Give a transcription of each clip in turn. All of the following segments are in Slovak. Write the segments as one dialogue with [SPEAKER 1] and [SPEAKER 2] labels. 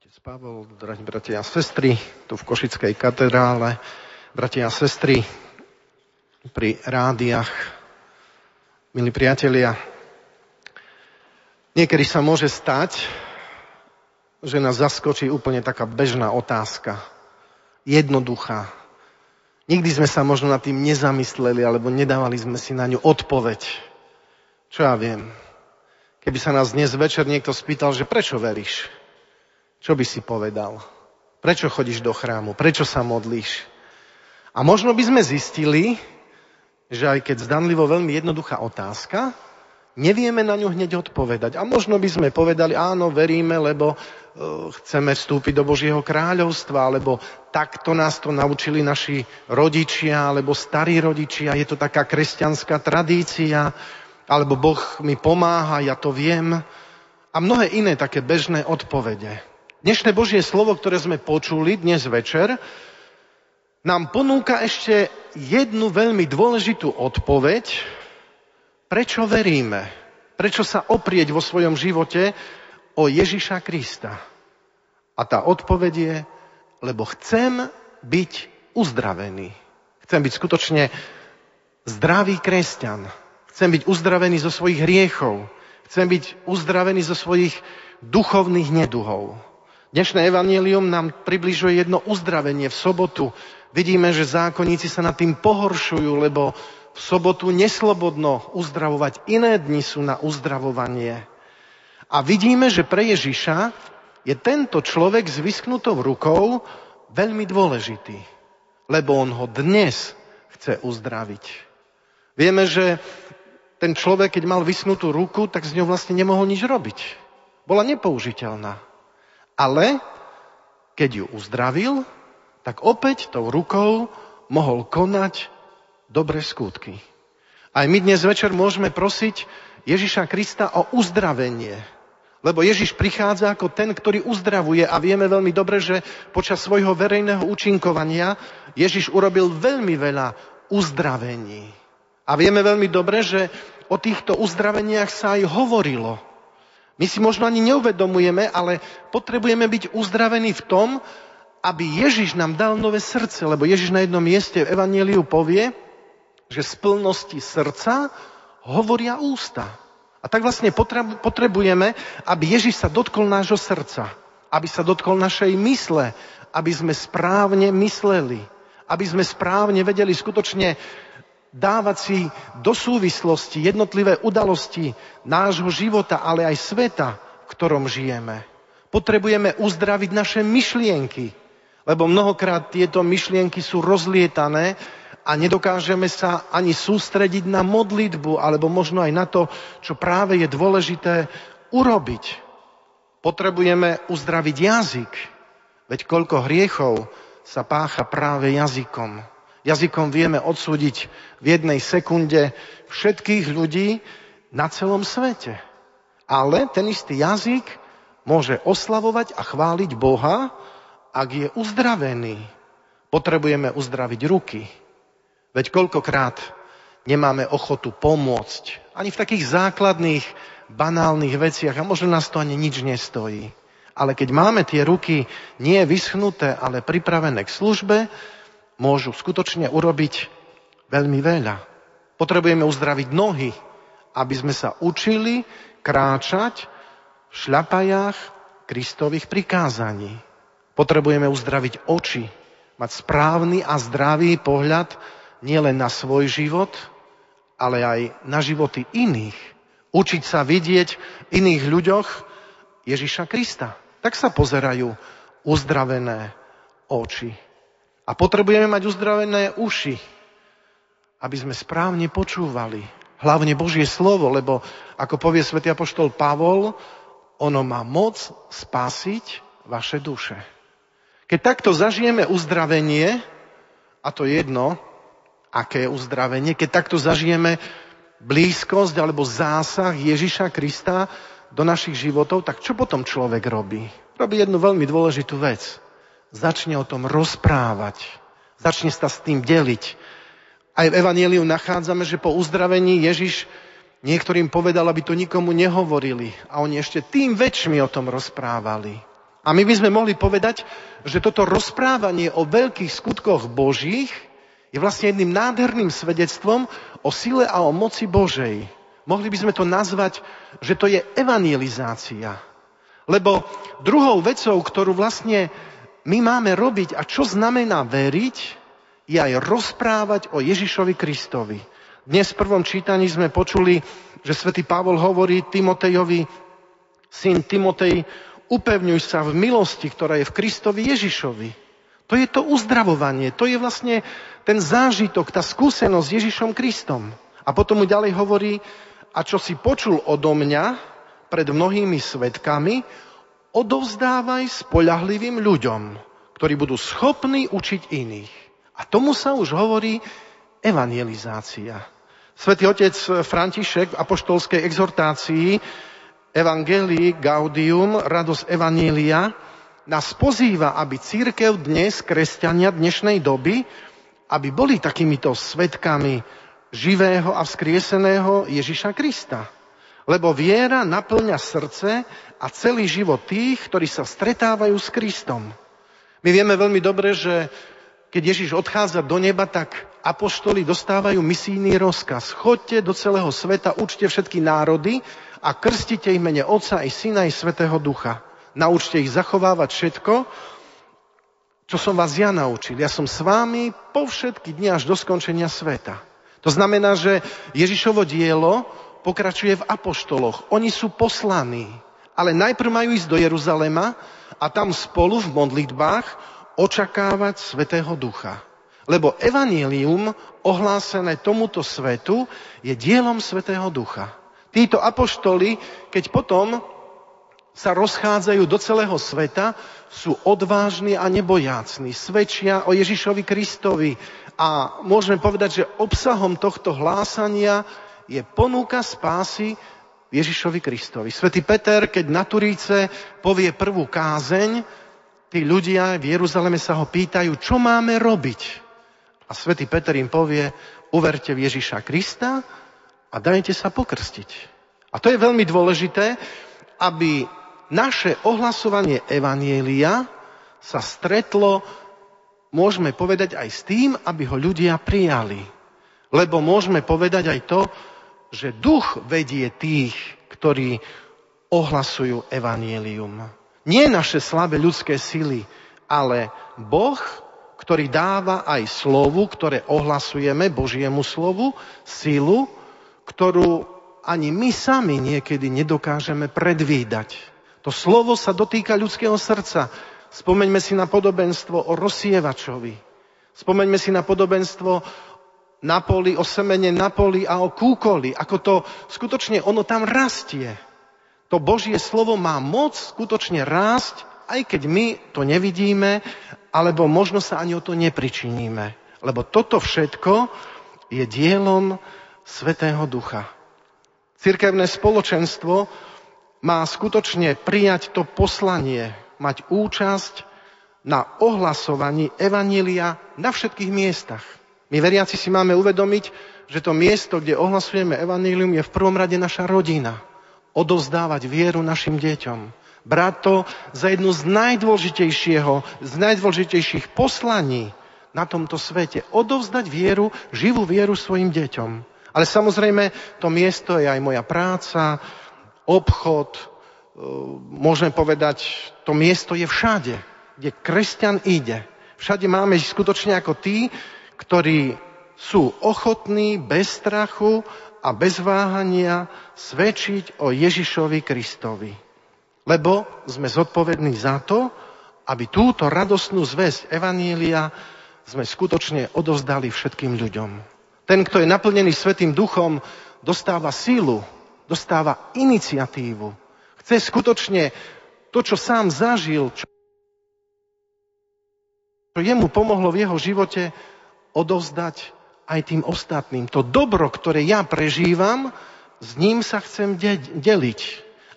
[SPEAKER 1] Otec Pavol, drahí bratia a sestry, tu v Košickej katedrále, bratia a sestry pri rádiach, milí priatelia, niekedy sa môže stať, že nás zaskočí úplne taká bežná otázka, jednoduchá. Nikdy sme sa možno nad tým nezamysleli, alebo nedávali sme si na ňu odpoveď. Čo ja viem, keby sa nás dnes večer niekto spýtal, že prečo veríš? Čo by si povedal? Prečo chodíš do chrámu? Prečo sa modlíš? A možno by sme zistili, že aj keď zdanlivo veľmi jednoduchá otázka, nevieme na ňu hneď odpovedať. A možno by sme povedali, áno, veríme, lebo uh, chceme vstúpiť do Božieho kráľovstva, alebo takto nás to naučili naši rodičia, alebo starí rodičia, je to taká kresťanská tradícia, alebo Boh mi pomáha, ja to viem. A mnohé iné také bežné odpovede. Dnešné Božie slovo, ktoré sme počuli dnes večer, nám ponúka ešte jednu veľmi dôležitú odpoveď, prečo veríme, prečo sa oprieť vo svojom živote o Ježiša Krista. A tá odpoveď je, lebo chcem byť uzdravený. Chcem byť skutočne zdravý kresťan. Chcem byť uzdravený zo svojich hriechov. Chcem byť uzdravený zo svojich duchovných neduhov. Dnešné evanílium nám približuje jedno uzdravenie v sobotu. Vidíme, že zákonníci sa nad tým pohoršujú, lebo v sobotu neslobodno uzdravovať. Iné dni sú na uzdravovanie. A vidíme, že pre Ježiša je tento človek s vysknutou rukou veľmi dôležitý, lebo on ho dnes chce uzdraviť. Vieme, že ten človek, keď mal vysnutú ruku, tak z ňou vlastne nemohol nič robiť. Bola nepoužiteľná. Ale keď ju uzdravil, tak opäť tou rukou mohol konať dobré skutky. Aj my dnes večer môžeme prosiť Ježiša Krista o uzdravenie. Lebo Ježiš prichádza ako ten, ktorý uzdravuje a vieme veľmi dobre, že počas svojho verejného účinkovania Ježiš urobil veľmi veľa uzdravení. A vieme veľmi dobre, že o týchto uzdraveniach sa aj hovorilo. My si možno ani neuvedomujeme, ale potrebujeme byť uzdravení v tom, aby Ježiš nám dal nové srdce, lebo Ježiš na jednom mieste v Evangeliu povie, že z plnosti srdca hovoria ústa. A tak vlastne potrebujeme, aby Ježiš sa dotkol nášho srdca, aby sa dotkol našej mysle, aby sme správne mysleli, aby sme správne vedeli skutočne dávať si do súvislosti jednotlivé udalosti nášho života, ale aj sveta, v ktorom žijeme. Potrebujeme uzdraviť naše myšlienky, lebo mnohokrát tieto myšlienky sú rozlietané a nedokážeme sa ani sústrediť na modlitbu, alebo možno aj na to, čo práve je dôležité urobiť. Potrebujeme uzdraviť jazyk, veď koľko hriechov sa pácha práve jazykom. Jazykom vieme odsúdiť v jednej sekunde všetkých ľudí na celom svete. Ale ten istý jazyk môže oslavovať a chváliť Boha, ak je uzdravený. Potrebujeme uzdraviť ruky. Veď koľkokrát nemáme ochotu pomôcť. Ani v takých základných, banálnych veciach a možno nás to ani nič nestojí. Ale keď máme tie ruky nie vyschnuté, ale pripravené k službe, môžu skutočne urobiť veľmi veľa. Potrebujeme uzdraviť nohy, aby sme sa učili kráčať v šľapajách Kristových prikázaní. Potrebujeme uzdraviť oči, mať správny a zdravý pohľad nielen na svoj život, ale aj na životy iných. Učiť sa vidieť v iných ľuďoch Ježiša Krista. Tak sa pozerajú uzdravené oči. A potrebujeme mať uzdravené uši, aby sme správne počúvali. Hlavne Božie slovo, lebo ako povie svätý apoštol Pavol, ono má moc spasiť vaše duše. Keď takto zažijeme uzdravenie, a to jedno, aké je uzdravenie, keď takto zažijeme blízkosť alebo zásah Ježiša Krista do našich životov, tak čo potom človek robí? Robí jednu veľmi dôležitú vec začne o tom rozprávať, začne sa s tým deliť. Aj v Evangeliu nachádzame, že po uzdravení Ježiš niektorým povedal, aby to nikomu nehovorili. A oni ešte tým väčšmi o tom rozprávali. A my by sme mohli povedať, že toto rozprávanie o veľkých skutkoch Božích je vlastne jedným nádherným svedectvom o sile a o moci Božej. Mohli by sme to nazvať, že to je evangelizácia. Lebo druhou vecou, ktorú vlastne my máme robiť a čo znamená veriť, je aj rozprávať o Ježišovi Kristovi. Dnes v prvom čítaní sme počuli, že svätý Pavol hovorí Timotejovi, syn Timotej, upevňuj sa v milosti, ktorá je v Kristovi Ježišovi. To je to uzdravovanie, to je vlastne ten zážitok, tá skúsenosť s Ježišom Kristom. A potom mu ďalej hovorí, a čo si počul odo mňa pred mnohými svetkami, odovzdávaj spoľahlivým ľuďom, ktorí budú schopní učiť iných. A tomu sa už hovorí evangelizácia. Svetý otec František v apoštolskej exhortácii Evangelii Gaudium, radosť Evanília, nás pozýva, aby církev dnes, kresťania dnešnej doby, aby boli takýmito svetkami živého a vzkrieseného Ježiša Krista. Lebo viera naplňa srdce a celý život tých, ktorí sa stretávajú s Kristom. My vieme veľmi dobre, že keď Ježiš odchádza do neba, tak apoštoli dostávajú misijný rozkaz. Chodte do celého sveta, učte všetky národy a krstite ich mene Otca i Syna i Svetého Ducha. Naučte ich zachovávať všetko, čo som vás ja naučil. Ja som s vámi po všetky dni až do skončenia sveta. To znamená, že Ježišovo dielo pokračuje v apoštoloch. Oni sú poslaní, ale najprv majú ísť do Jeruzalema a tam spolu v modlitbách očakávať Svetého Ducha. Lebo evanílium ohlásené tomuto svetu je dielom Svetého Ducha. Títo apoštoli, keď potom sa rozchádzajú do celého sveta, sú odvážni a nebojácni. Svedčia o Ježišovi Kristovi. A môžeme povedať, že obsahom tohto hlásania je ponúka spásy Ježišovi Kristovi. Svetý Peter, keď na Turíce povie prvú kázeň, tí ľudia v Jeruzaleme sa ho pýtajú, čo máme robiť. A svätý Peter im povie, uverte v Ježiša Krista a dajte sa pokrstiť. A to je veľmi dôležité, aby naše ohlasovanie Evanielia sa stretlo, môžeme povedať aj s tým, aby ho ľudia prijali. Lebo môžeme povedať aj to, že duch vedie tých, ktorí ohlasujú Evanielium. Nie naše slabé ľudské sily, ale Boh, ktorý dáva aj slovu, ktoré ohlasujeme, Božiemu slovu, silu, ktorú ani my sami niekedy nedokážeme predvídať. To slovo sa dotýka ľudského srdca. Spomeňme si na podobenstvo o rozsievačovi. Spomeňme si na podobenstvo na poli, o semene na poli a o kúkoli. Ako to skutočne ono tam rastie. To Božie slovo má moc skutočne rásť, aj keď my to nevidíme, alebo možno sa ani o to nepričiníme. Lebo toto všetko je dielom Svetého Ducha. Cirkevné spoločenstvo má skutočne prijať to poslanie, mať účasť na ohlasovaní Evanília na všetkých miestach. My veriaci si máme uvedomiť, že to miesto, kde ohlasujeme Evanílium, je v prvom rade naša rodina. Odovzdávať vieru našim deťom. Brať to za jednu z najdôležitejšieho, z najdôležitejších poslaní na tomto svete. Odovzdať vieru, živú vieru svojim deťom. Ale samozrejme, to miesto je aj moja práca, obchod, e, môžeme povedať, to miesto je všade, kde kresťan ide. Všade máme skutočne ako tí, ktorí sú ochotní bez strachu a bez váhania svedčiť o Ježišovi Kristovi. Lebo sme zodpovední za to, aby túto radosnú zväzť Evanília sme skutočne odovzdali všetkým ľuďom. Ten, kto je naplnený Svetým duchom, dostáva sílu, dostáva iniciatívu. Chce skutočne to, čo sám zažil, čo jemu pomohlo v jeho živote, odovzdať aj tým ostatným. To dobro, ktoré ja prežívam, s ním sa chcem de- deliť.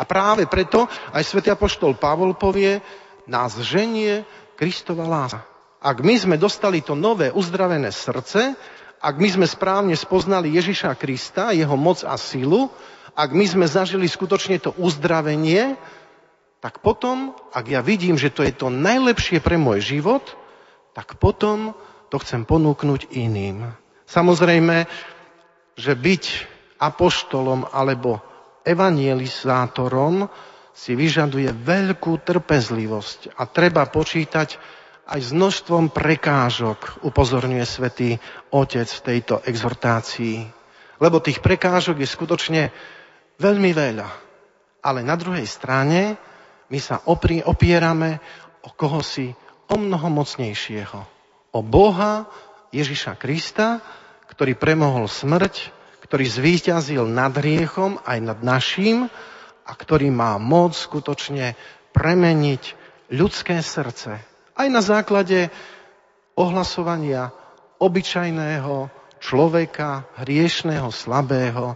[SPEAKER 1] A práve preto aj svätý apoštol Pavol povie, nás ženie Kristova láska. Ak my sme dostali to nové uzdravené srdce, ak my sme správne spoznali Ježiša Krista, jeho moc a silu, ak my sme zažili skutočne to uzdravenie, tak potom, ak ja vidím, že to je to najlepšie pre môj život, tak potom to chcem ponúknuť iným. Samozrejme, že byť apoštolom alebo evangelizátorom si vyžaduje veľkú trpezlivosť a treba počítať aj s množstvom prekážok, upozorňuje svätý Otec v tejto exhortácii. Lebo tých prekážok je skutočne veľmi veľa. Ale na druhej strane my sa opri, opierame o koho si o mnoho mocnejšieho. O Boha Ježiša Krista, ktorý premohol smrť, ktorý zvíťazil nad hriechom aj nad naším a ktorý má moc skutočne premeniť ľudské srdce. Aj na základe ohlasovania obyčajného človeka, hriešného, slabého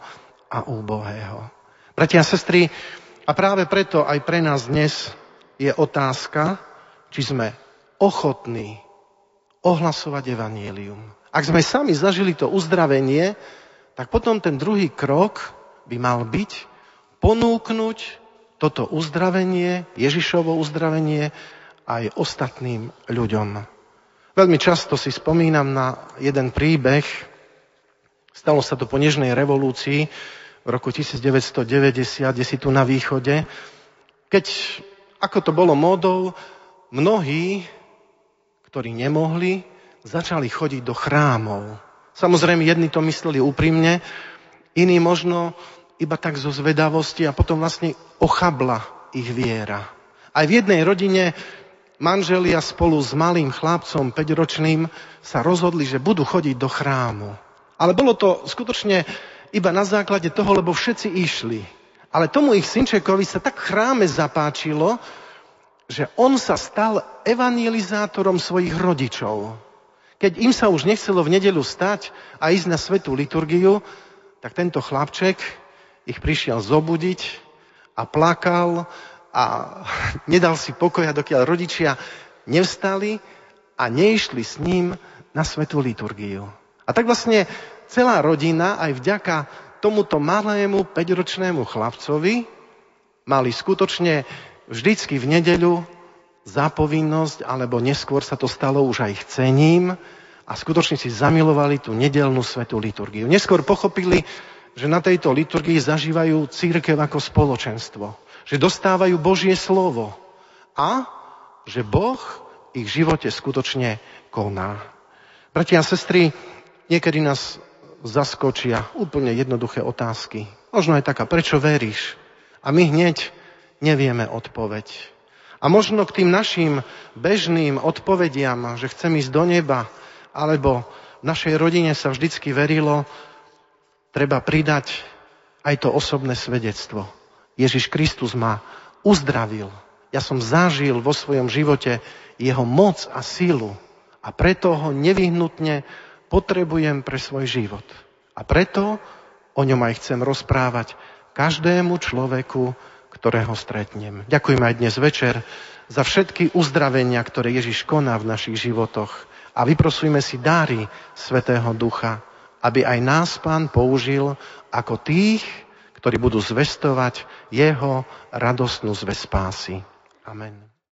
[SPEAKER 1] a úbohého. Bratia a sestry, a práve preto aj pre nás dnes je otázka, či sme ochotní ohlasovať evanílium. Ak sme sami zažili to uzdravenie, tak potom ten druhý krok by mal byť ponúknuť toto uzdravenie, Ježišovo uzdravenie aj ostatným ľuďom. Veľmi často si spomínam na jeden príbeh, stalo sa to po Nežnej revolúcii v roku 1990, kde si tu na východe, keď, ako to bolo módou, mnohí, ktorí nemohli, začali chodiť do chrámov. Samozrejme, jedni to mysleli úprimne, iní možno iba tak zo zvedavosti a potom vlastne ochabla ich viera. Aj v jednej rodine manželia spolu s malým chlapcom, 5-ročným, sa rozhodli, že budú chodiť do chrámu. Ale bolo to skutočne iba na základe toho, lebo všetci išli. Ale tomu ich synčekovi sa tak chráme zapáčilo, že on sa stal evangelizátorom svojich rodičov. Keď im sa už nechcelo v nedelu stať a ísť na svetú liturgiu, tak tento chlapček ich prišiel zobudiť a plakal a nedal si pokoja, dokiaľ rodičia nevstali a neišli s ním na svetú liturgiu. A tak vlastne celá rodina aj vďaka tomuto malému 5-ročnému chlapcovi mali skutočne vždycky v nedeľu zapovinnosť, alebo neskôr sa to stalo už aj chcením a skutočne si zamilovali tú nedelnú svetú liturgiu. Neskôr pochopili, že na tejto liturgii zažívajú církev ako spoločenstvo. Že dostávajú Božie slovo. A že Boh ich živote skutočne koná. Bratia a sestry, niekedy nás zaskočia úplne jednoduché otázky. Možno aj taká, prečo veríš? A my hneď nevieme odpoveď. A možno k tým našim bežným odpovediam, že chcem ísť do neba, alebo v našej rodine sa vždycky verilo, treba pridať aj to osobné svedectvo. Ježiš Kristus ma uzdravil. Ja som zažil vo svojom živote jeho moc a sílu a preto ho nevyhnutne potrebujem pre svoj život. A preto o ňom aj chcem rozprávať každému človeku, ktorého stretnem. Ďakujem aj dnes večer za všetky uzdravenia, ktoré Ježiš koná v našich životoch a vyprosujme si dáry Svetého Ducha, aby aj nás Pán použil ako tých, ktorí budú zvestovať Jeho radostnú zväz spásy. Amen.